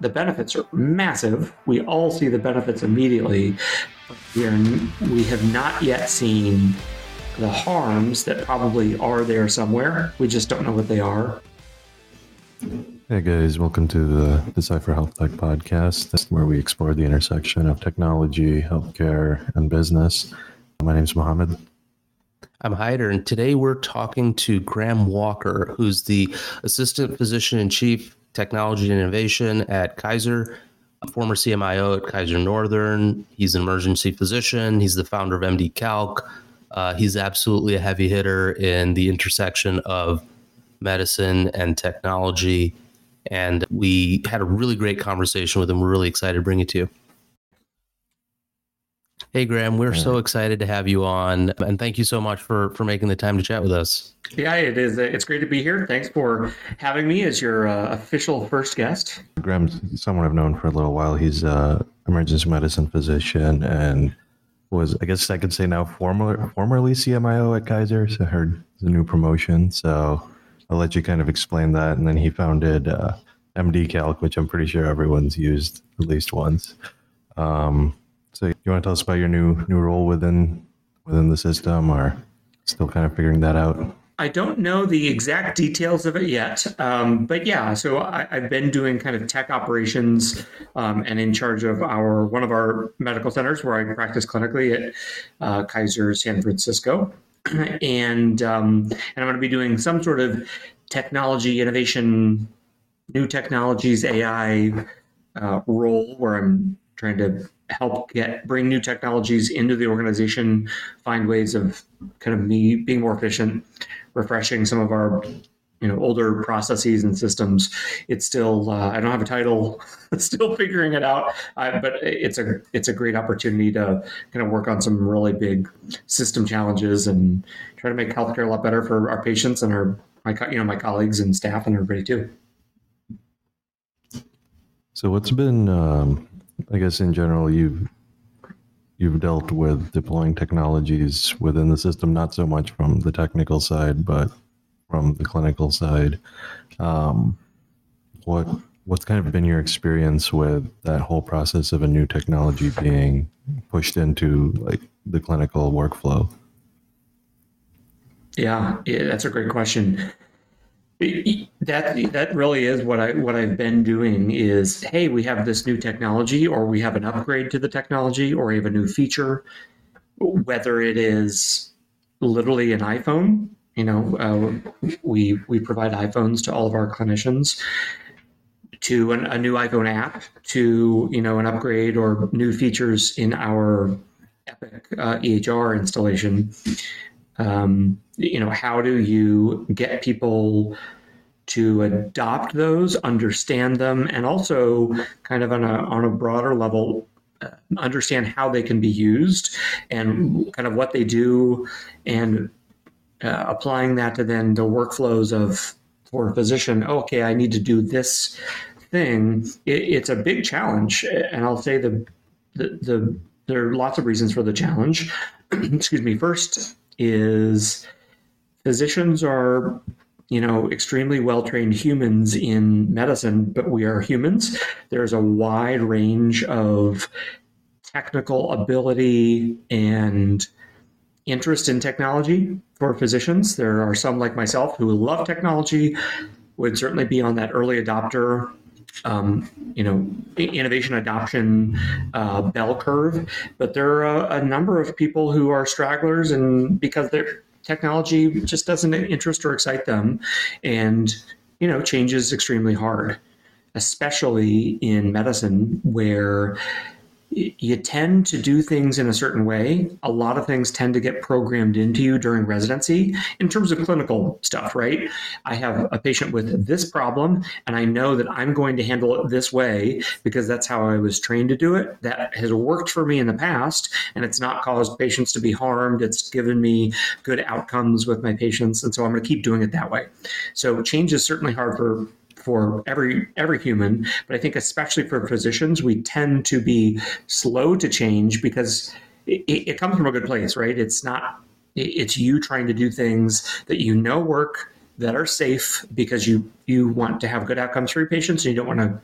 the benefits are massive. We all see the benefits immediately. We, are, we have not yet seen the harms that probably are there somewhere. We just don't know what they are. Hey guys, welcome to the Decipher Health Tech podcast. This is where we explore the intersection of technology, healthcare, and business. My name is Mohammed. I'm Hyder, and today we're talking to Graham Walker, who's the Assistant Physician in Chief Technology and Innovation at Kaiser, former CMIO at Kaiser Northern. He's an emergency physician. He's the founder of MD Calc. Uh, he's absolutely a heavy hitter in the intersection of medicine and technology. And we had a really great conversation with him. We're really excited to bring it to you. Hey, Graham, we're so excited to have you on, and thank you so much for for making the time to chat with us. Yeah, it is. It's great to be here. Thanks for having me as your uh, official first guest. Graham's someone I've known for a little while. He's a emergency medicine physician and was, I guess I could say now, former, formerly CMIO at Kaiser. So I heard the new promotion. So I'll let you kind of explain that. And then he founded uh, MD Calc, which I'm pretty sure everyone's used at least once. Um, so you want to tell us about your new new role within within the system, or still kind of figuring that out? I don't know the exact details of it yet, um, but yeah. So I, have been doing kind of tech operations um, and in charge of our one of our medical centers where I practice clinically at uh, Kaiser San Francisco, and um, and I'm going to be doing some sort of technology innovation, new technologies, AI uh, role where I'm trying to help get bring new technologies into the organization, find ways of kind of me being more efficient, refreshing some of our you know older processes and systems. It's still uh, I don't have a title, still figuring it out, but it's a it's a great opportunity to kind of work on some really big system challenges and try to make healthcare a lot better for our patients and our my you know my colleagues and staff and everybody too. So what's been um, I guess in general, you've you've dealt with deploying technologies within the system, not so much from the technical side, but from the clinical side. Um, what what's kind of been your experience with that whole process of a new technology being pushed into like the clinical workflow? Yeah, yeah that's a great question that that really is what I what I've been doing is hey we have this new technology or we have an upgrade to the technology or we have a new feature whether it is literally an iPhone you know uh, we we provide iPhones to all of our clinicians to an, a new iPhone app to you know an upgrade or new features in our Epic uh, EHR installation um, you know how do you get people to adopt those understand them and also kind of on a, on a broader level uh, understand how they can be used and kind of what they do and uh, applying that to then the workflows of for a physician okay i need to do this thing. It, it's a big challenge and i'll say the, the the there are lots of reasons for the challenge. Excuse me first is physicians are you know extremely well trained humans in medicine but we are humans. There's a wide range of technical ability and interest in technology for physicians. There are some like myself who love technology would certainly be on that early adopter um, you know, innovation adoption uh, bell curve. But there are a, a, number of people who are stragglers, and because their technology just doesn't interest or excite them, and you know, change is extremely hard, especially in medicine where you tend to do things in a certain way. A lot of things tend to get programmed into you during residency in terms of clinical stuff, right? I have a patient with this problem, and I know that I'm going to handle it this way because that's how I was trained to do it. That has worked for me in the past, and it's not caused patients to be harmed. It's given me good outcomes with my patients, and so I'm going to keep doing it that way. So change is certainly hard for for every every human, but I think especially for physicians, we tend to be slow to change because it, it comes from a good place, right? It's not it's you trying to do things that you know work that are safe because you you want to have good outcomes for your patients and you don't want to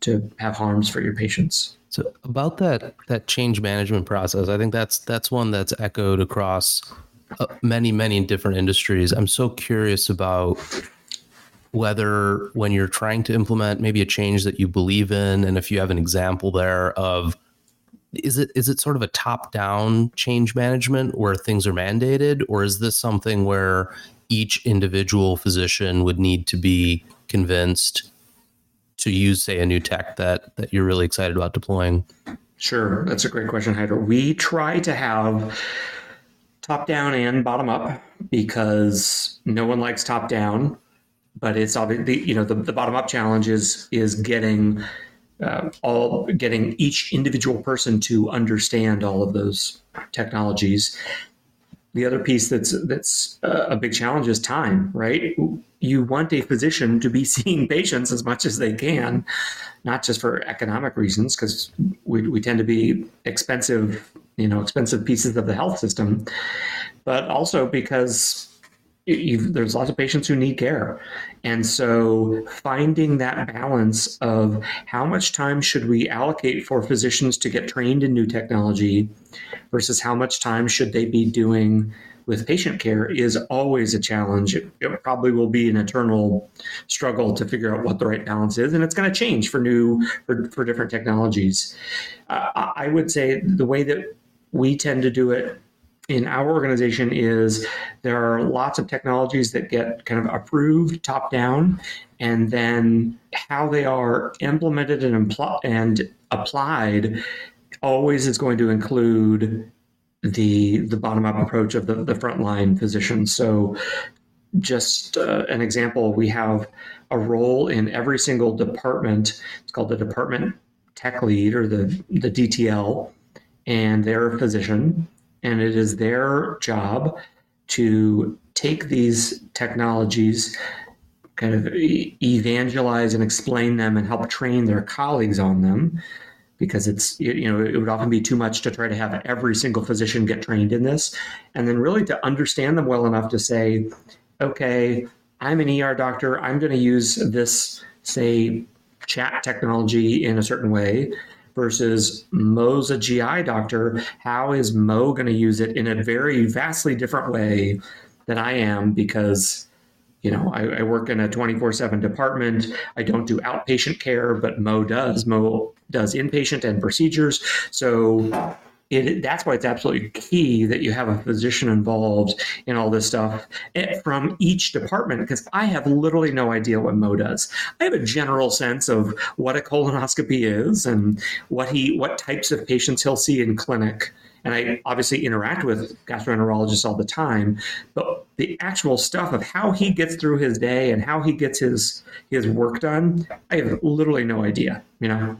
to have harms for your patients. So about that that change management process, I think that's that's one that's echoed across uh, many many different industries. I'm so curious about whether when you're trying to implement maybe a change that you believe in and if you have an example there of is it is it sort of a top down change management where things are mandated or is this something where each individual physician would need to be convinced to use say a new tech that that you're really excited about deploying? Sure, that's a great question, Hyder. We try to have top down and bottom up because no one likes top down, but it's obviously you know the, the bottom up challenge is is getting uh, all getting each individual person to understand all of those technologies. The other piece that's that's uh, a big challenge is time, right? You want a physician to be seeing patients as much as they can, not just for economic reasons, because we, we tend to be expensive, you know, expensive pieces of the health system, but also because there's lots of patients who need care. And so finding that balance of how much time should we allocate for physicians to get trained in new technology versus how much time should they be doing with patient care is always a challenge. It, it probably will be an eternal struggle to figure out what the right balance is, and it's going to change for new for, for different technologies. Uh, I would say the way that we tend to do it in our organization is there are lots of technologies that get kind of approved top down, and then how they are implemented and, impl- and applied always is going to include the the bottom up approach of the, the frontline physicians. So, just uh, an example, we have a role in every single department. It's called the department tech lead or the the DTL, and they're a physician and it is their job to take these technologies kind of evangelize and explain them and help train their colleagues on them because it's you know it would often be too much to try to have every single physician get trained in this. And then really to understand them well enough to say okay i'm an er doctor. I'm going to use this say chat technology in a certain way versus Mo's a GI doctor. How is Mo going to use it in a very vastly different way than I am? Because you know I, I work in a 24-7 department. I don't do outpatient care but mo does. Mo does inpatient and procedures. So it, that's why it's absolutely key that you have a physician involved in all this stuff eh, from each department because I have literally no idea what Mo does. I have a general sense of what a colonoscopy is and what he what types of patients he'll see in clinic. And I obviously interact with gastroenterologists all the time, but the actual stuff of how he gets through his day and how he gets his his work done, I have literally no idea. You know.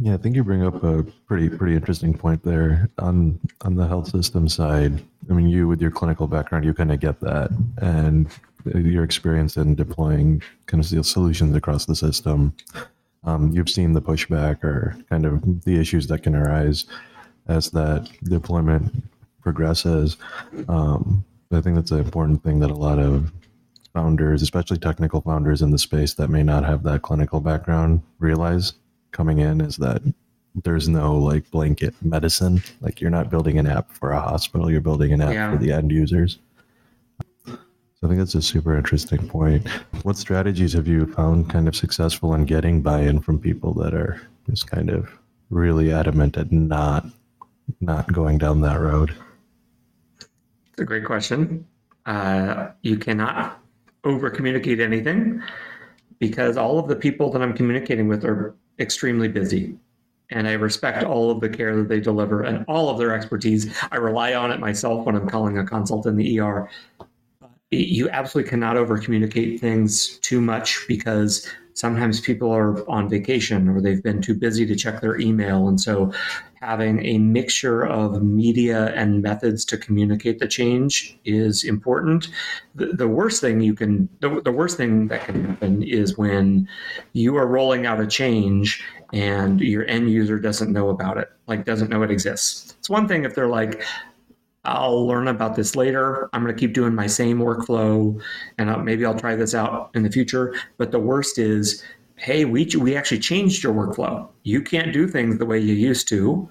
Yeah, I think you bring up a pretty pretty interesting point there on on the health system side. I mean, you with your clinical background, you kind of get that, and your experience in deploying kind of solutions across the system. Um, you've seen the pushback or kind of the issues that can arise as that deployment progresses. Um, I think that's an important thing that a lot of founders, especially technical founders in the space that may not have that clinical background, realize coming in is that there's no like blanket medicine. Like you're not building an app for a hospital, you're building an app yeah. for the end users. So I think that's a super interesting point. What strategies have you found kind of successful in getting buy-in from people that are just kind of really adamant at not not going down that road? It's a great question. Uh, you cannot over communicate anything because all of the people that I'm communicating with are extremely busy and I respect all of the care that they deliver and all of their expertise. I rely on it myself when I'm calling a consult in the ER. You absolutely cannot over communicate things too much because sometimes people are on vacation or they've been too busy to check their email. And so having a mixture of media and methods to communicate the change is important. The, the worst thing you can, the, the worst thing that can happen is when you are rolling out a change and your end user doesn't know about it, like doesn't know it exists. It's one thing if they're like, I'll learn about this later. I'm going to keep doing my same workflow and maybe I'll try this out in the future. But the worst is hey, we we actually changed your workflow. You can't do things the way you used to.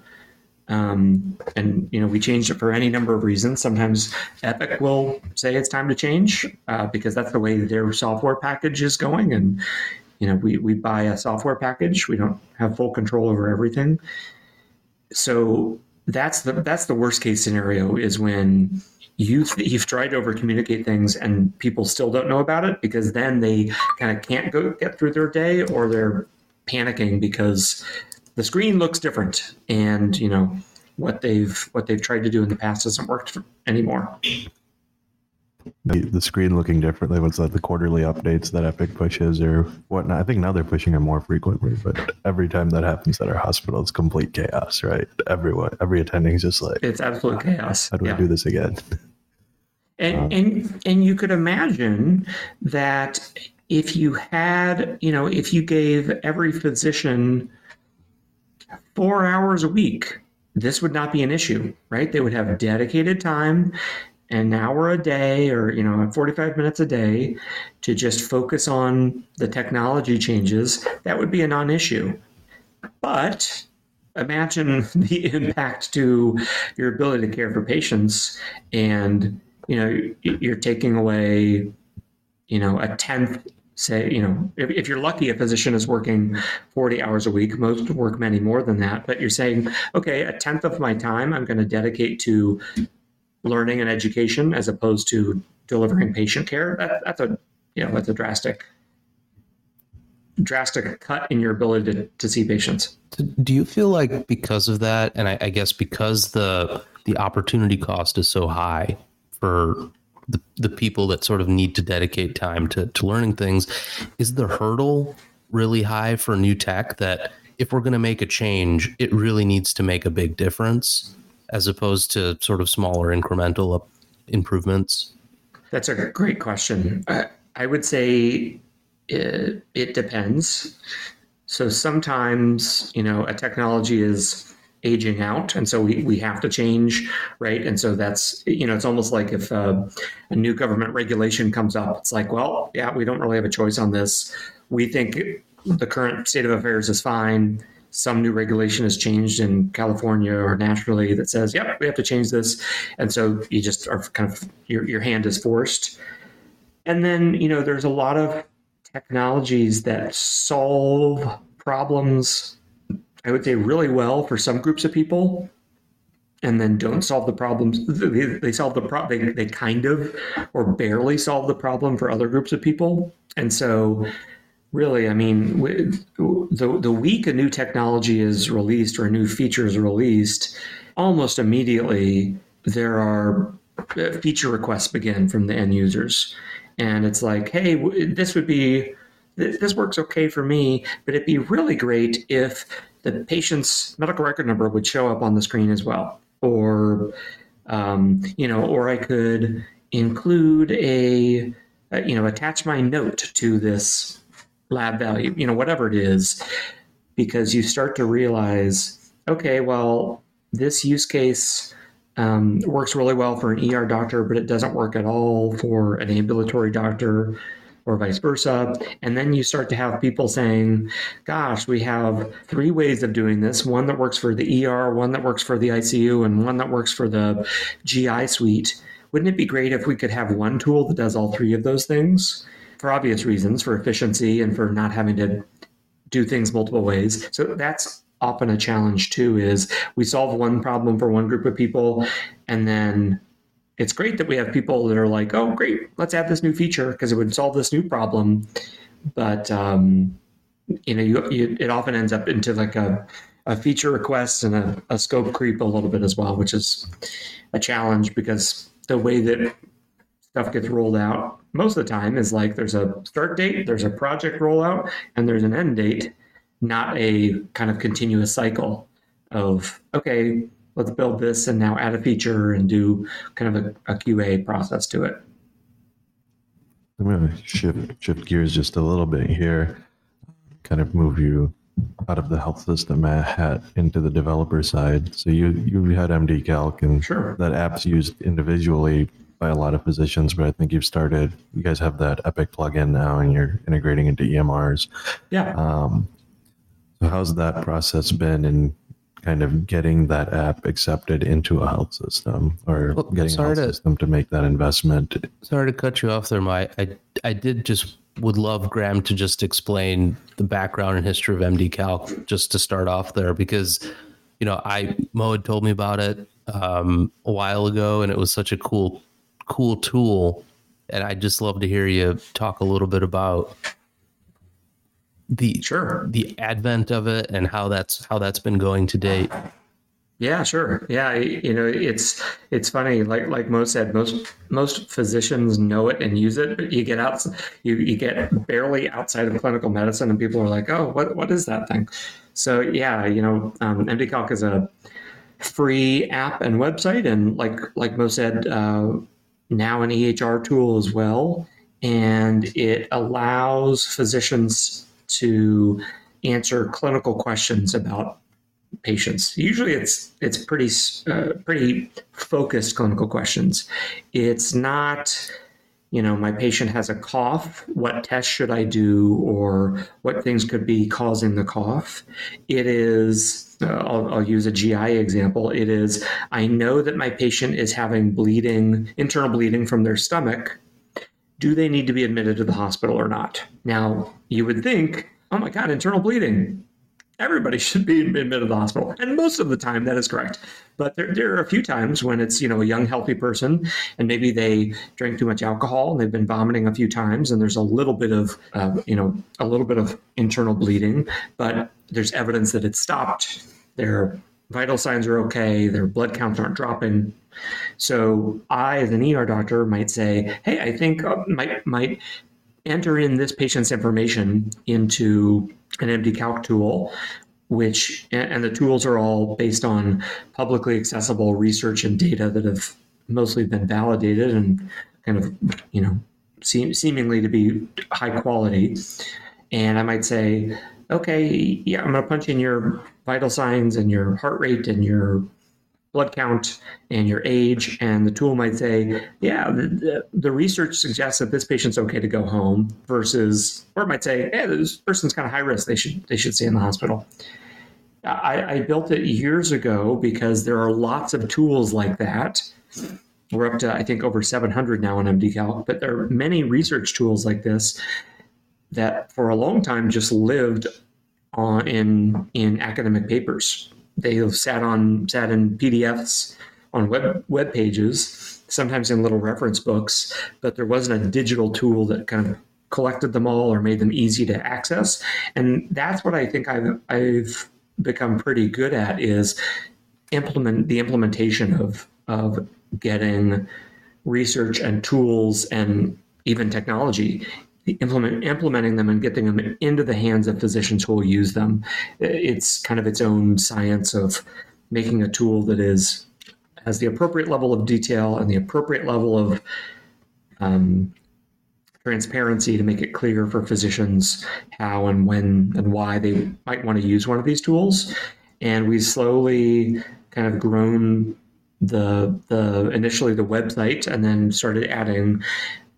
Um, and you know we changed it for any number of reasons. Sometimes Epic will say it's time to change uh, because that's the way their software package is going, and you know we we buy a software package. We don't have full control over everything. So that's the that's the worst case scenario is when you you've tried to over communicate things and people still don't know about it because then they kind of can't go get through their day or they're panicking because the screen looks different and you know what they've what they've tried to do in the past hasn't worked anymore the, the screen looking differently was like the quarterly updates that epic pushes or whatnot. I think now they're pushing it more frequently but every time that happens at our hospital it's complete chaos right? Everyone every attending is just like it's absolute chaos. How do Yeah. i do this again? And um, and and you could imagine that if you had, you know, if you gave every physician four hours a week, this would not be an issue, right? They would have dedicated time, an hour a day, or you know, 45 minutes a day, to just focus on the technology changes. That would be a non-issue. But imagine the impact to your ability to care for patients and you know you're taking away you know a tenth say you know if, if you're lucky a physician is working 40 hours a week most work many more than that but you're saying okay a tenth of my time i'm going to dedicate to learning and education as opposed to delivering patient care that, that's a you know that's a drastic drastic cut in your ability to, to see patients. Do you feel like because of that, and I, I guess because the the opportunity cost is so high for the, the people that sort of need to dedicate time to, to learning things, is the hurdle really high for new tech that if we're going to make a change, it really needs to make a big difference as opposed to sort of smaller incremental up improvements? That's a great question. I, I would say it, it depends. So sometimes, you know, a technology is aging out, and so we, we have to change, right? And so that's, you know, it's almost like if uh, a new government regulation comes up, it's like, well, yeah, we don't really have a choice on this. We think the current state of affairs is fine. Some new regulation has changed in California or nationally that says, yep, we have to change this. And so you just are kind of, your, your hand is forced. And then, you know, there's a lot of technologies that solve problems, I would say, really well for some groups of people, and then don't solve the problems. They, they solve the problem, they, they kind of or barely solve the problem for other groups of people. And so, really, I mean, the, the week a new technology is released or a new feature is released, almost immediately there are uh, feature requests begin from the end users. And it's like hey this would be this works okay for me but it'd be really great if the patient's medical record number would show up on the screen as well. Or um, you know or i could include a, a you know attach my note to this lab value you know whatever it is because you start to realize okay well this use case um, works really well for an ER doctor, but it doesn't work at all for an ambulatory doctor or vice versa. And then you start to have people saying, gosh, we have three ways of doing this one that works for the ER, one that works for the ICU, and one that works for the GI suite. Wouldn't it be great if we could have one tool that does all three of those things? For obvious reasons, for efficiency and for not having to do things multiple ways. So that's often a challenge too is we solve one problem for one group of people and then it's great that we have people that are like oh great let's add this new feature because it would solve this new problem but um, you know you, you, it often ends up into like a, a feature request and a, a scope creep a little bit as well which is a challenge because the way that stuff gets rolled out most of the time is like there's a start date there's a project rollout and there's an end date not a kind of continuous cycle of okay let's build this and now add a feature and do kind of a, a qa process to it I'm going to shift shift gears just a little bit here, kind of move you out of the health system uh, hat into the developer side. So you you had MD Calc and Sure. that app's used individually by a lot of physicians, but I think you've started. You guys have that Epic plugin now, and you're integrating into EMRs. Yeah. Um, so how's that process been in kind of getting that app accepted into a health system or Well, getting a health to- system to make that investment? Sorry to cut you off there, Mike. I I did just would love Graham to just explain the background and history of MD Calc just to start off there because you know I Mo had told me about it um, a while ago and it was such a cool cool tool and I'd just love to hear you talk a little bit about the Sure. the advent of it and how that's how that's been going to date. Yeah, sure. Yeah, you know, it's it's funny. Like like Mo said, most most physicians know it and use it, but you get out, you you get barely outside of clinical medicine, and people are like, "Oh, what what is that thing?" So yeah, you know, um, MDCalc is a free app and website, and like like Mo said, uh, now an EHR tool as well, and it allows physicians to answer clinical questions about patients. Usually, it's it's pretty uh, pretty focused clinical questions. It's not, you know, my patient has a cough. What test should I do, or what things could be causing the cough? It is. I'll, I'll use a GI example. It is. I know that my patient is having bleeding, internal bleeding from their stomach. Do they need to be admitted to the hospital or not? Now, you would think, oh my God, internal bleeding everybody should be admitted to the hospital. And most of the time, that is correct. But there, there are a few times when it's, you know, a young, healthy person and maybe they drank too much alcohol and they've been vomiting a few times and there's a little bit of, uh, you know, a little bit of internal bleeding, but there's evidence that it's stopped. Their vital signs are okay. Their blood counts aren't dropping. So I, as an ER doctor, might say, hey, I think uh, might might enter in this patient's information into an MD Calc tool, which and the tools are all based on publicly accessible research and data that have mostly been validated and kind of you know seem, seemingly to be high quality. And I might say, okay, yeah, I'm going to punch in your vital signs and your heart rate and your blood count and your age and the tool might say yeah the, the, research suggests that this patient's okay to go home versus or it might say hey this person's kind of high risk they should they should stay in the hospital. I, I built it years ago because there are lots of tools like that. We're up to i think over 700 now on mdcalc but there are many research tools like this that for a long time just lived on in in academic papers they have sat on sat in PDFs on web web pages, sometimes in little reference books, but there wasn't a digital tool that kind of collected them all or made them easy to access. And that's what I think I've I've become pretty good at is implement the implementation of of getting research and tools and even technology implement implementing them and getting them into the hands of physicians who will use them. It's kind of its own science of making a tool that is has the appropriate level of detail and the appropriate level of um, transparency to make it clear for physicians how and when and why they might want to use one of these tools. And we slowly kind of grown the the initially the website and then started adding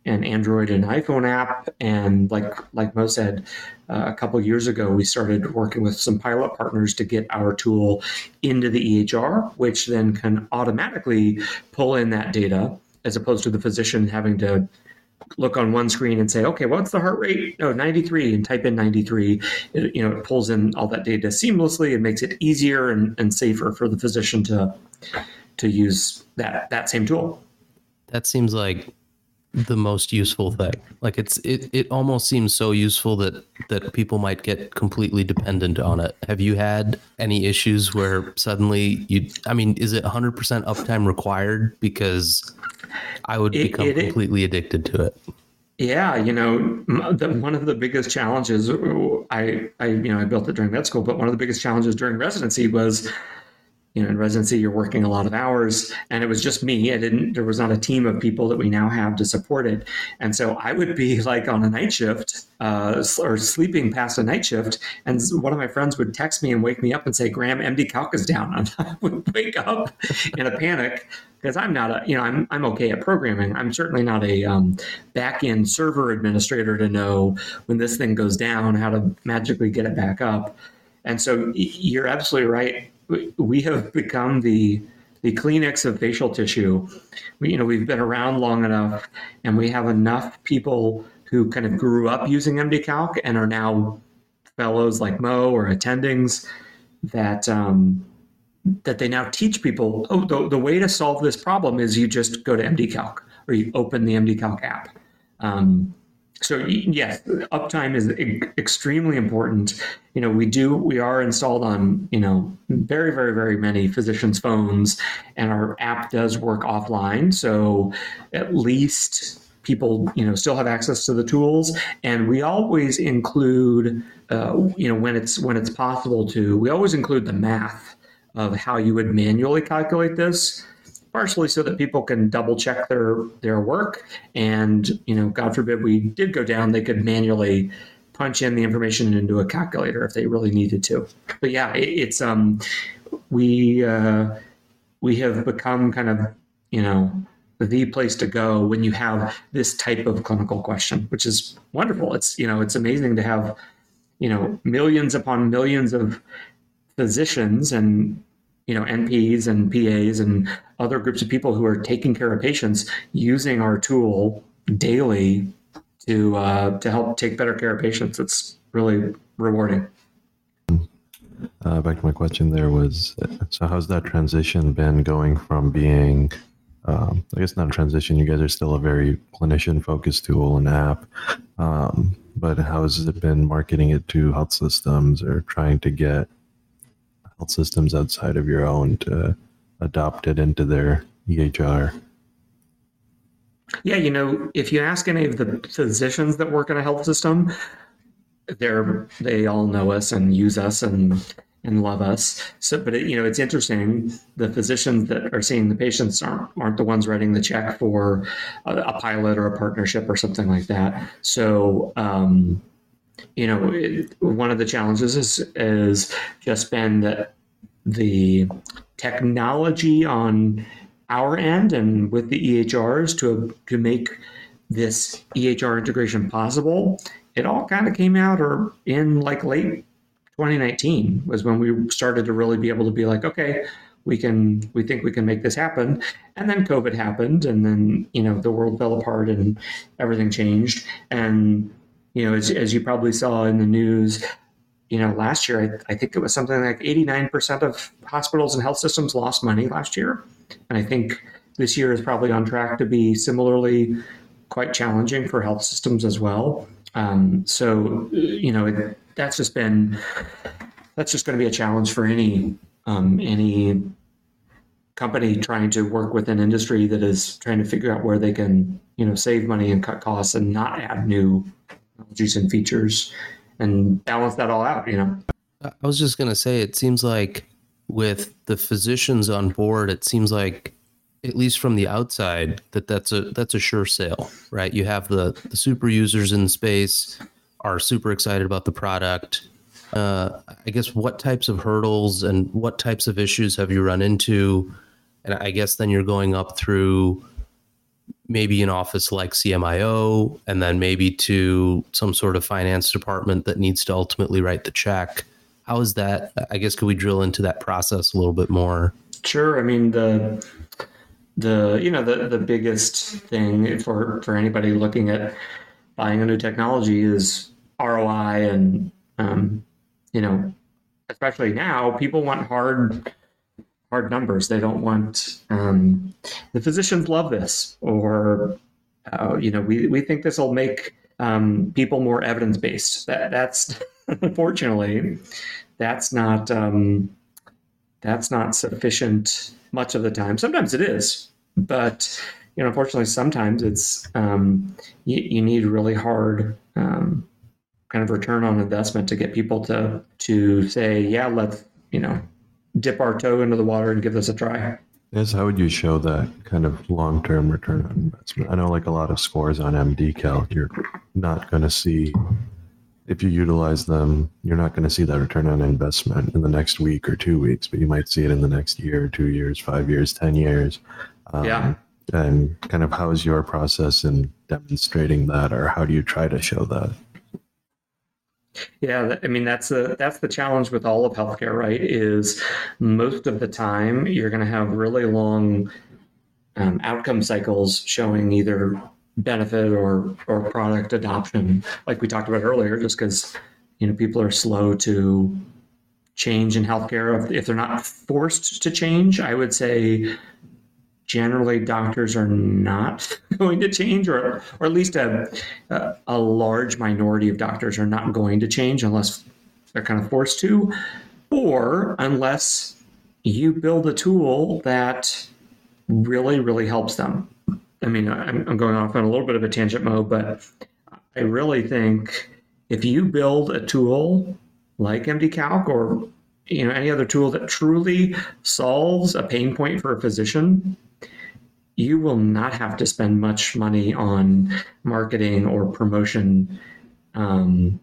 an Android and iPhone app. And like like Mo said, uh, a couple years ago, we started working with some pilot partners to get our tool into the EHR, which then can automatically pull in that data as opposed to the physician having to look on one screen and say, okay, what's the heart rate? No, 93, and type in 93. It, you know, it pulls in all that data seamlessly and makes it easier and, and safer for the physician to to use that that same tool. That seems like the most useful thing. Like it's it it almost seems so useful that that people might get completely dependent on it. Have you had any issues where suddenly you I mean, is it 100% uptime required because I would It- become it- it- completely addicted to it. Yeah, you know, the, one of the biggest challenges I, I, you know, I built it during med school, but one of the biggest challenges during residency was you know, in residency, you're working a lot of hours, and it was just me. I didn't. There was not a team of people that we now have to support it, and so I would be like on a night shift uh, or sleeping past a night shift, and one of my friends would text me and wake me up and say, "Graham, MD Calc is down," and I would wake up in a panic because I'm not a, you know, I'm I'm okay at programming. I'm certainly not a um, back end server administrator to know when this thing goes down how to magically get it back up. And so you're absolutely right we have become the the Kleenex of facial tissue. We, you know, we've been around long enough, and we have enough people who kind of grew up using MDCalc and are now fellows like Mo or attendings that um, that they now teach people. Oh, the, the way to solve this problem is you just go to MDCalc or you open the MDCalc app. Um, so yes, uptime is extremely important. You know, we do we are installed on you know very very very many physicians' phones, and our app does work offline. So at least people you know still have access to the tools, and we always include uh, you know when it's when it's possible to we always include the math of how you would manually calculate this partially so that people can double check their their work. And you know god forbid we did go down they could manually punch in the information into a calculator if they really needed to. But yeah it, it's um we uh we have become kind of you know the place to go when you have this type of clinical question which is wonderful. It's you know it's amazing to have you know millions upon millions of physicians and you know NPs and PAs and other groups of people who are taking care of patients using our tool daily to uh, to help take better care of patients. It's really rewarding. Uh, back to my question, there was so how's that transition been going from being um, I guess not a transition. You guys are still a very clinician focused tool and app. Um, but how has it been marketing it to health systems or trying to get health systems outside of your own to adopt it into their EHR? Yeah, you know, if you ask any of the physicians that work in a health system, they're they all know us and use us and and love us. So, but it, you know, it's interesting. The physicians that are seeing the patients aren't aren't the ones writing the check for a, a pilot or a partnership or something like that. So, um, you know, one of the challenges is is just been that the technology on our end and with the EHRs to to make this EHR integration possible. It all kind of came out or in like late 2019 was when we started to really be able to be like, okay, we can we think we can make this happen and then covid happened and then you know the world fell apart and everything changed and you know, as, as you probably saw in the news, you know, last year, I, I think it was something like 89% of hospitals and health systems lost money last year. And I think this year is probably on track to be similarly quite challenging for health systems as well. Um, so, you know, it, that's just been, that's just going to be a challenge for any, um, any company trying to work with an industry that is trying to figure out where they can, you know, save money and cut costs and not add new technologies and features and balance that all out, you know. I was just going to say, it seems like with the physicians on board, it seems like at least from the outside that that's a that's a sure sale, right? You have the the super users in space are super excited about the product. Uh, I guess what types of hurdles and what types of issues have you run into? And I guess then you're going up through maybe an office like CMIO, and then maybe to some sort of finance department that needs to ultimately write the check. How is that? I guess could we drill into that process a little bit more? Sure. I mean the the you know the the biggest thing for for anybody looking at buying a new technology is ROI and um, you know especially now people want hard hard numbers. They don't want um, the physicians love this, or uh, you know, we we think this will make um, people more evidence based. That that's unfortunately that's not um, that's not sufficient much of the time. Sometimes it is, but you know, unfortunately, sometimes it's um, you, you need really hard um, kind of return on investment to get people to to say, yeah, let's you know dip our toe into the water and give this a try. Yes, how would you show that kind of long term return on investment? I know, like a lot of scores on MD Calc, you're not going to see, if you utilize them, you're not going to see that return on investment in the next week or two weeks, but you might see it in the next year, two years, five years, 10 years. Um, yeah. And kind of how's your process in demonstrating that, or how do you try to show that? Yeah, I mean that's the that's the challenge with all of healthcare, right? Is most of the time you're going to have really long um, outcome cycles showing either benefit or or product adoption, like we talked about earlier. Just because you know people are slow to change in healthcare if they're not forced to change, I would say generally doctors are not going to change, or or at least a, a, large minority of doctors are not going to change unless they're kind of forced to, or unless you build a tool that really really helps them. I mean, I'm, I'm going off on a little bit of a tangent mode, but I really think if you build a tool like MDCalc or you know any other tool that truly solves a pain point for a physician you will not have to spend much money on marketing or promotion um,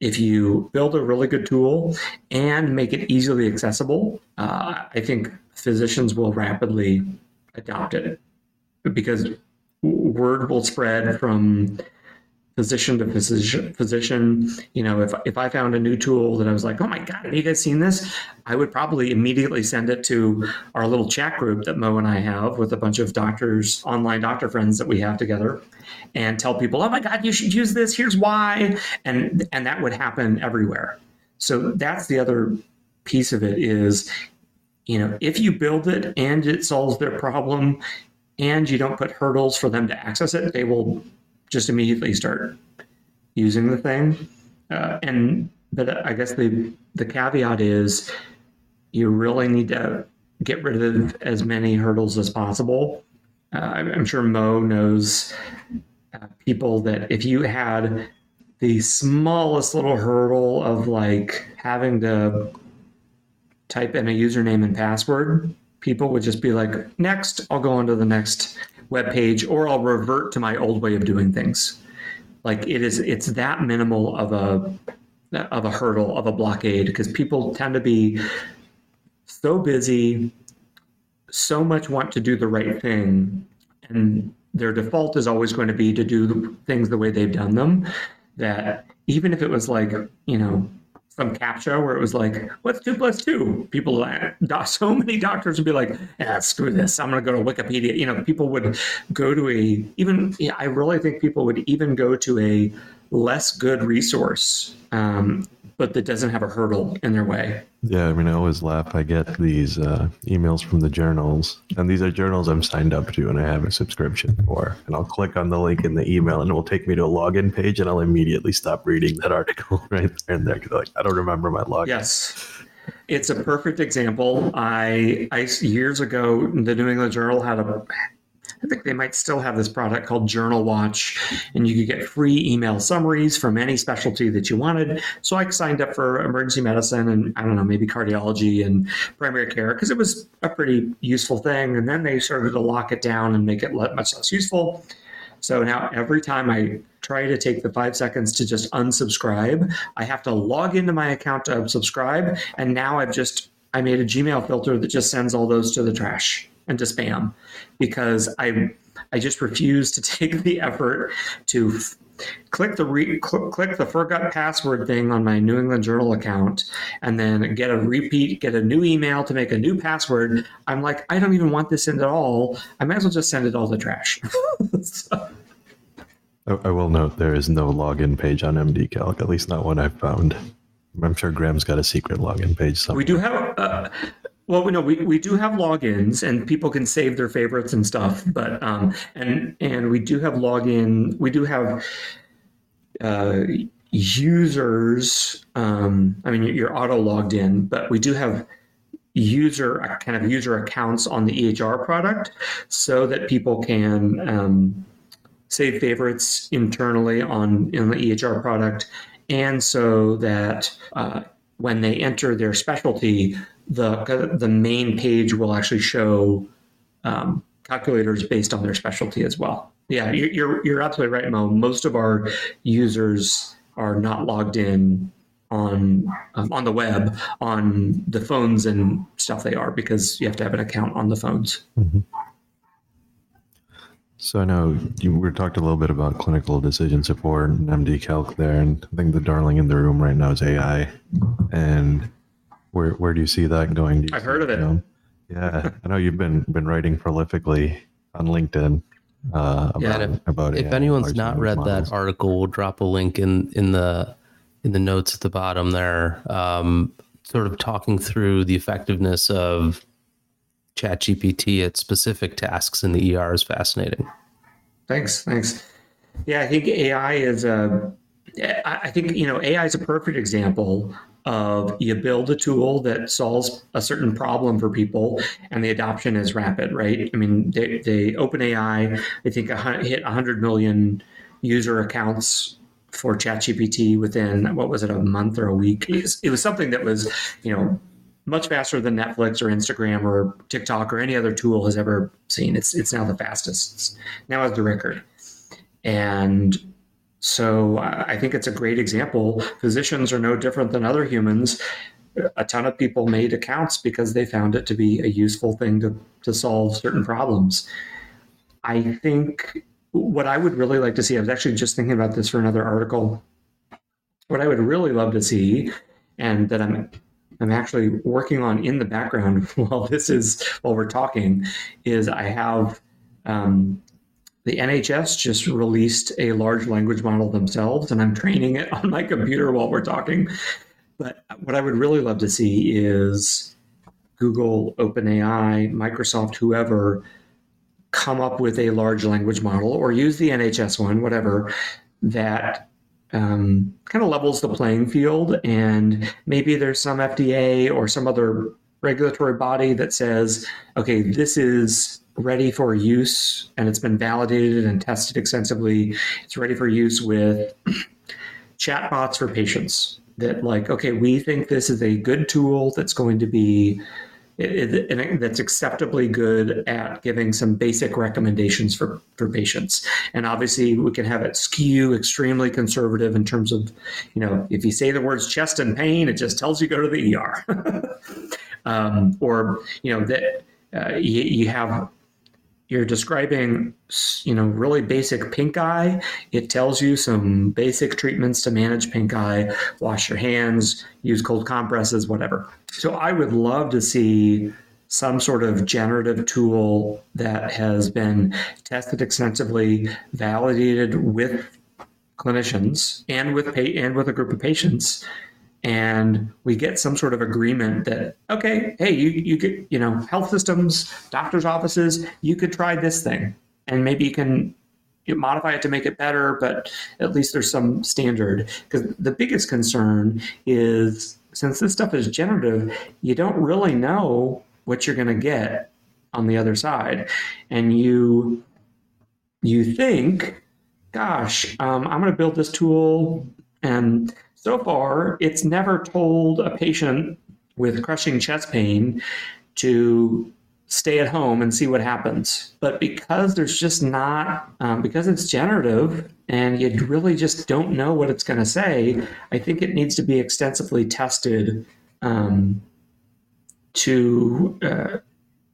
if you build a really good tool and make it easily accessible. Uh, I think physicians will rapidly adopt it because word will spread from physician to physician physician you know if, if i found a new tool that i was like oh my god have you guys seen this? I would probably immediately send it to our little chat group that mo and i have with a bunch of doctors online doctor friends that we have together and tell people oh my god you should use this. Here's why. And and that would happen everywhere. So that's the other piece of it is you know if you build it and it solves their problem and you don't put hurdles for them to access it they will just immediately start using the thing. Uh, and but I guess the the caveat is you really need to get rid of as many hurdles as possible. Uh, I'm sure Mo knows uh, people that if you had the smallest little hurdle of like having to type in a username and password, people would just be like, next, I'll go on to the next web page or I'll revert to my old way of doing things. Like it is it's that minimal of a of a hurdle of a blockade because people tend to be so busy so much want to do the right thing and their default is always going to be to do things the way they've done them that even if it was like you know some captcha where it was like, what's two plus two? People, so many doctors would be like, yeah, screw this. I'm going to go to Wikipedia. You know, people would go to a, even, I really think people would even go to a less good resource um, but that doesn't have a hurdle in their way. Yeah, I mean, I always laugh. I get these uh, emails from the journals, and these are journals I'm signed up to and I have a subscription for. And I'll click on the link in the email, and it will take me to a login page, and I'll immediately stop reading that article right there and there because like I don't remember my login. Yes. It's a perfect example. I, I years ago, the New England Journal had a I think they might still have this product called Journal Watch, and you could get free email summaries from any specialty that you wanted. So I signed up for emergency medicine and I don't know, maybe cardiology and primary care because it was a pretty useful thing. And then they started to lock it down and make it much less useful. So now every time I try to take the five seconds to just unsubscribe, I have to log into my account to subscribe. And now I've just I made a Gmail filter that just sends all those to the trash and to spam because I I just refuse to take the effort to f- click the re- cl- click the forgot password thing on my New England Journal account and then get a repeat get a new email to make a new password. I'm like I don't even want this in at all. I might as well just send it all to trash. so. I will note there is no login page on MDCalc, at least not one I've found. I'm sure Graham's got a secret login page somewhere. We do have. Uh, well, we know we, we do have logins and people can save their favorites and stuff, but um, and and we do have login. We do have uh, users. Um, I mean, you're auto logged in, but we do have user kind of user accounts on the EHR product so that people can um, save favorites internally on in the EHR product, and so that uh, when they enter their specialty, the the main page will actually show um, calculators based on their specialty as well. Yeah, you're you're absolutely right, Mo. Most of our users are not logged in on um, on the web on the phones and stuff they are because you have to have an account on the phones. Mm-hmm. So I know you we talked a little bit about clinical decision support and MD Calc there, and I think the darling in the room right now is AI. And where where do you see that going? I've heard of it. Know? Yeah, I know you've been been writing prolifically on LinkedIn. Uh, about, yeah, if, about if AI, anyone's not read models. that article, we'll drop a link in in the in the notes at the bottom there, um, sort of talking through the effectiveness of ChatGPT at specific tasks in the ER is fascinating. Thanks, thanks. Yeah, I think AI is a. I think you know AI is a perfect example of you build a tool that solves a certain problem for people and the adoption is rapid right i mean they, they openai i think hit 100 million user accounts for ChatGPT within what was it a month or a week? It was, something that was you know much faster than Netflix or Instagram or TikTok or any other tool has ever seen. It's it's now the fastest. Now has the record, and so I think it's a great example. Physicians are no different than other humans. A ton of people made accounts because they found it to be a useful thing to, to solve certain problems. I think what I would really like to see, I was actually just thinking about this for another article. What I would really love to see, and that I'm I'm actually working on in the background while this is while we're talking, is I have um, the NHS just released a large language model themselves, and I'm training it on my computer while we're talking. But what I would really love to see is Google, OpenAI, Microsoft, whoever come up with a large language model or use the NHS one, whatever, that um, kind of levels the playing field. And maybe there's some FDA or some other regulatory body that says, okay, this is ready for use and it's been validated and tested extensively. It's ready for use with chatbots for patients. That, like, okay, we think this is a good tool that's going to be that's acceptably good at giving some basic recommendations for, for patients. And obviously, we can have it skew extremely conservative in terms of, you know, if you say the words chest and pain, it just tells you go to the ER. um, or, you know, that uh, you, you have you're describing you know really basic pink eye. It tells you some basic treatments to manage pink eye wash your hands use cold compresses whatever. So i would love to see some sort of generative tool that has been tested extensively validated with clinicians and with pa- and with a group of patients and we get some sort of agreement that okay hey you you could you know health systems doctors offices you could try this thing. And maybe you can you modify it to make it better but at least there's some standard. Because the biggest concern is since this stuff is generative you don't really know what you're going to get on the other side. And you you think gosh um, i'm going to build this tool and so far, it's never told a patient with crushing chest pain to stay at home and see what happens. But because there's just not, um, because it's generative and you really just don't know what it's going to say, I think it needs to be extensively tested um, to uh,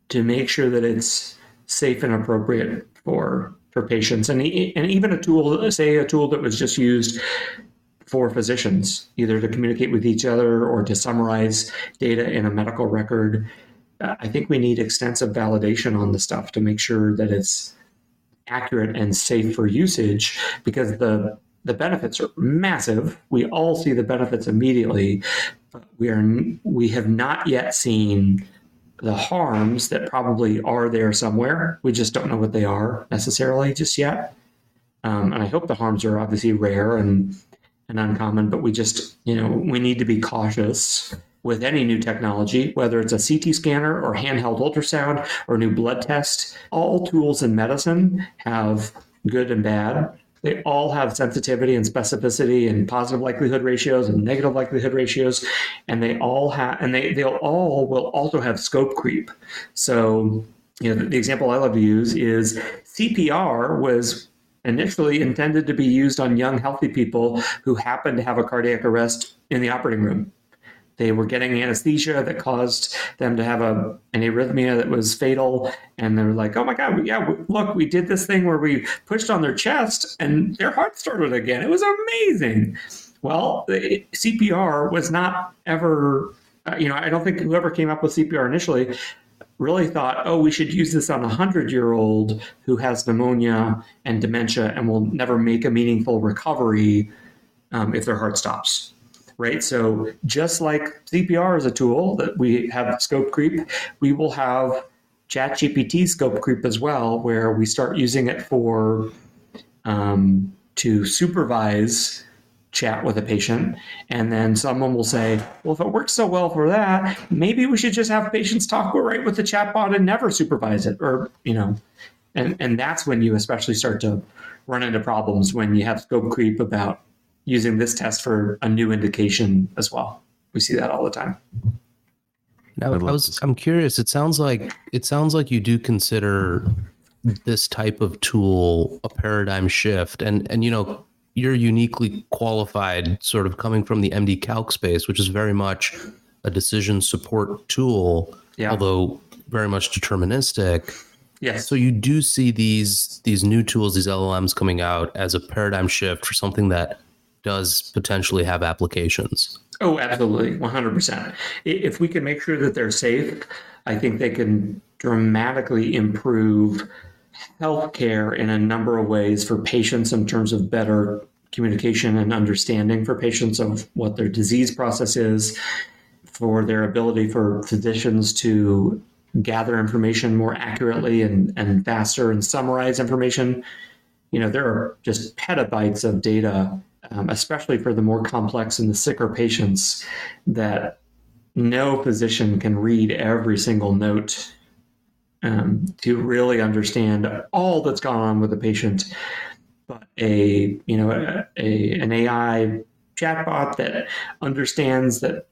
to make sure that it's safe and appropriate for for patients. And and even a tool, say a tool that was just used for physicians, either to communicate with each other or to summarize data in a medical record. Uh, I think we need extensive validation on the stuff to make sure that it's accurate and safe for usage because the the benefits are massive. We all see the benefits immediately, but we are we have not yet seen the harms that probably are there somewhere. We just don't know what they are necessarily just yet. Um, and I hope the harms are obviously rare and and uncommon, but we just, you know, we need to be cautious with any new technology, whether it's a CT scanner or handheld ultrasound or new blood test. All tools in medicine have good and bad. They all have sensitivity and specificity and positive likelihood ratios and negative likelihood ratios, and they all have and they they'll all will also have scope creep. So you know the, the example I love to use is CPR was initially intended to be used on young healthy people who happened to have a cardiac arrest in the operating room they were getting anesthesia that caused them to have a, an arrhythmia that was fatal. And they were like, oh my God, yeah, look, we did this thing where we pushed on their chest and their heart started again. It was amazing. Well, CPR was not ever, uh, you know, I don't think whoever came up with CPR initially really thought, oh, we should use this on a 100 year old who has pneumonia and dementia and will never make a meaningful recovery um, if their heart stops right? So just like CPR is a tool that we have scope creep, we will have ChatGPT scope creep as well, where we start using it for um, to supervise chat with a patient and then someone will say well if it works so well for that maybe we should just have patients talk right with the chatbot and never supervise it or you know and and that's when you especially start to run into problems when you have scope creep about using this test for a new indication as well. We see that all the time. Now, I was I'm curious. It sounds like it sounds like you do consider this type of tool a paradigm shift, and and you know you're uniquely qualified, sort of coming from the MDCalc space, which is very much a decision support tool, yeah. although very much deterministic. Yes. So you do see these these new tools, these LLMs coming out as a paradigm shift for something that does potentially have applications. Oh, absolutely, 100%. If we can make sure that they're safe, I think they can dramatically improve healthcare in a number of ways for patients in terms of better communication and understanding for patients of what their disease process is, for their ability for physicians to gather information more accurately and, and faster and summarize information. You know, there are just petabytes of data um, especially for the more complex and the sicker patients, that no physician can read every single note um, to really understand all that's gone on with the patient. But a you know a, a an AI chatbot that understands that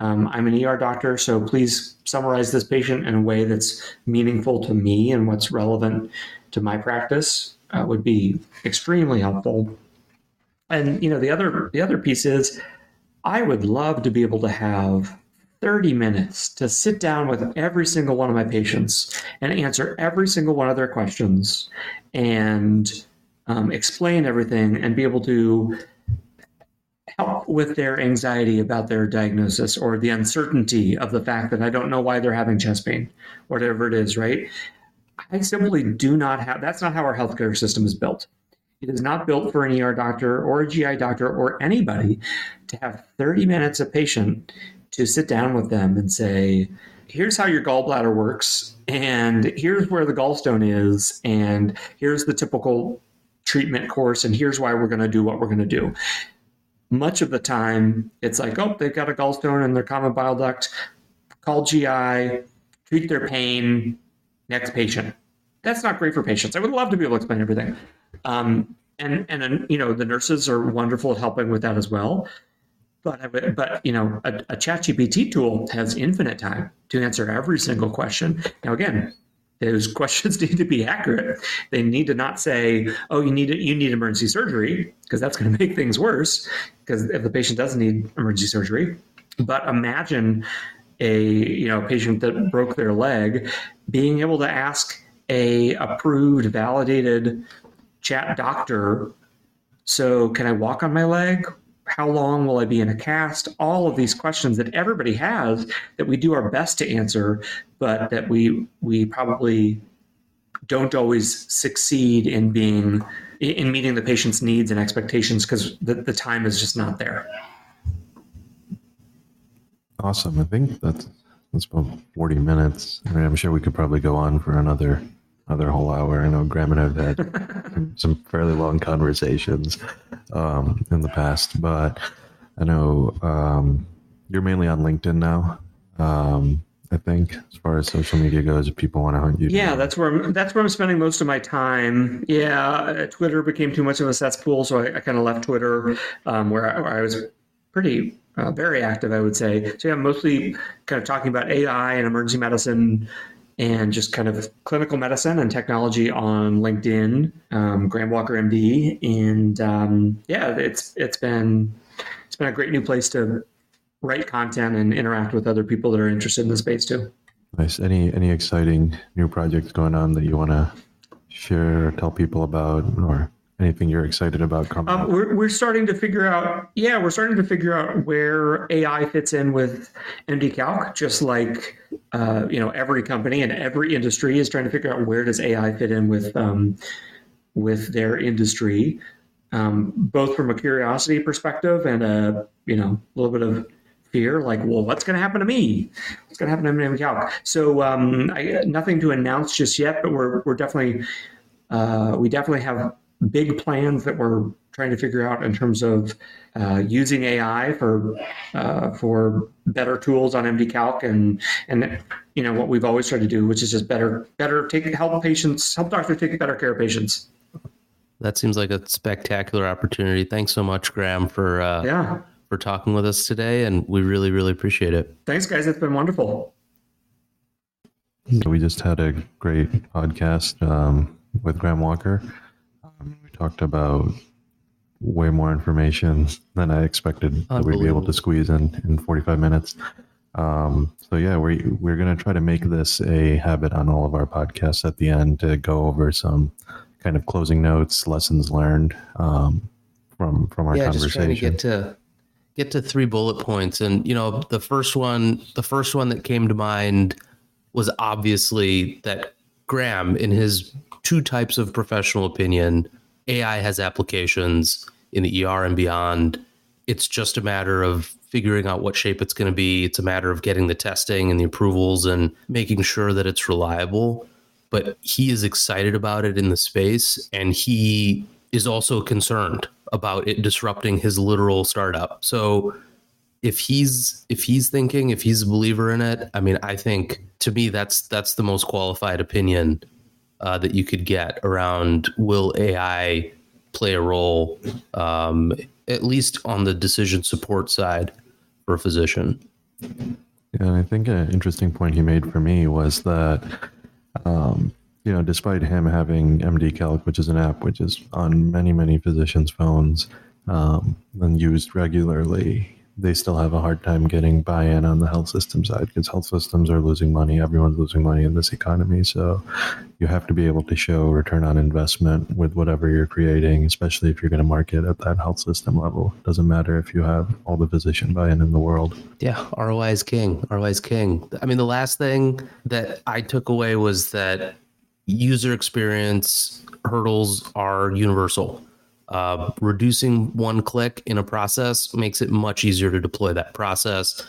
um, I'm an ER doctor, so please summarize this patient in a way that's meaningful to me and what's relevant to my practice uh, would be extremely helpful. And you know, the other the other piece is I would love to be able to have 30 minutes to sit down with every single one of my patients and answer every single one of their questions and um, explain everything and be able to help with their anxiety about their diagnosis or the uncertainty of the fact that I don't know why they're having chest pain, whatever it is, right? I simply do not have that's not how our healthcare system is built. It is not built for an ER doctor or a GI doctor or anybody to have 30 minutes a patient to sit down with them and say, here's how your gallbladder works, and here's where the gallstone is, and here's the typical treatment course, and here's why we're going to do what we're going to do. Much of the time, it's like, oh, they've got a gallstone in their common bile duct, call GI, treat their pain, next patient. That's not great for patients. I would love to be able to explain everything. Um, and and you know the nurses are wonderful at helping with that as well. Uh, but but you know a, a ChatGPT tool has infinite time to answer every single question. Now again, those questions need to be accurate. They need to not say, "Oh, you need you need emergency surgery," because that's going to make things worse. Because if the patient doesn't need emergency surgery, but imagine a you know patient that broke their leg being able to ask a approved, validated chat doctor. So, can I walk on my leg? How long will I be in a cast? All of these questions that everybody has that we do our best to answer, but that we we probably don't always succeed in being in meeting the patient's needs and expectations because the, the time is just not there. Awesome. I think that's that's about 40 minutes. I mean, I'm sure we could probably go on for another another whole hour. I know Graham and I've had some fairly long conversations um, in the past, but I know um, you're mainly on LinkedIn now. Um, I think, as far as social media goes, if people want to hunt you. Yeah, that's where I'm. That's where I'm spending most of my time. Yeah, uh, Twitter became too much of a cesspool, so I, I kind of left Twitter, um, where, I, where I was pretty uh, very active, I would say. So yeah, mostly kind of talking about AI and emergency medicine, and just kind of clinical medicine and technology on LinkedIn. Um, Graham Walker, MD, and um, yeah, it's it's been it's been a great new place to write content and interact with other people that are interested in the space too. Nice. Any any exciting new projects going on that you want to share or tell people about, or anything you're excited about coming? Um, we're, we're starting to figure out, yeah, we're starting to figure out where AI fits in with MDCalc, just like, uh, you know, every company and every industry is trying to figure out where does AI fit in with, um, with their industry, um, both from a curiosity perspective and a, you know, a little bit of fear, like, well, what's going to happen to me? What's going to happen to MDCalc? So, um, I, nothing to announce just yet, but we're, we're definitely, uh, we definitely have big plans that we're trying to figure out in terms of uh, using AI for uh, for better tools on MDCalc and and you know what we've always tried to do, which is just better better take help patients help doctors take better care of patients. That seems like a spectacular opportunity. Thanks so much, Graham, for uh, Yeah, for talking with us today, and we really really appreciate it. thanks guys, it's been wonderful. So we just had a great podcast um, with Graham Walker. Talked about way more information than I expected that we'd be able to squeeze in in 45 minutes. Um, so yeah, we we're gonna try to make this a habit on all of our podcasts at the end to go over some kind of closing notes, lessons learned um, from from our yeah, just trying to conversation. get to get to three bullet points, and you know, the first one, the first one that came to mind was obviously that Graham, in his two types of professional opinion, AI has applications in the ER and beyond. It's just a matter of figuring out what shape it's going to be. It's a matter of getting the testing and the approvals and making sure that it's reliable. But he is excited about it in the space and he is also concerned about it disrupting his literal startup. So if he's if he's thinking if he's a believer in it, I mean, I think to me that's that's the most qualified opinion uh, that you could get around will AI play a role, um, at least on the decision support side for a physician. Yeah, and I think an interesting point he made for me was that, um, you know, despite him having MDCalc, which is an app which is on many, many physicians' phones um, and used regularly, they still have a hard time getting buy-in on the health system side because health systems are losing money. Everyone's losing money in this economy, so you have to be able to show return on investment with whatever you're creating, especially if you're going to market at that health system level. Doesn't matter if you have all the physician buy-in in the world. Yeah, ROI is king. ROI is king. I mean, the last thing that I took away was that user experience hurdles are universal. Uh, reducing one click in a process makes it much easier to deploy that process.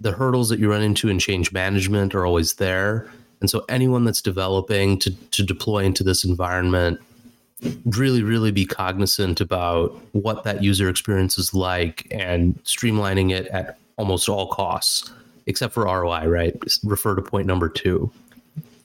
The hurdles that you run into in change management are always there. And so, anyone that's developing to, to deploy into this environment, really, really be cognizant about what that user experience is like and streamlining it at almost all costs, except for ROI, right? Refer to point number two.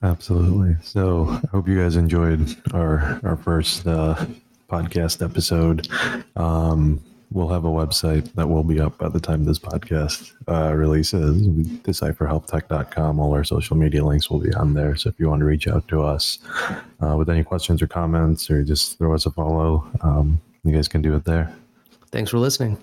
Absolutely. So I hope you guys enjoyed our our first uh, podcast episode. Um, we'll have a website that will be up by the time this podcast uh, releases. Decipherhealthtech.com. All our social media links will be on there. So if you want to reach out to us uh, with any questions or comments, or just throw us a follow, um, you guys can do it there. Thanks for listening.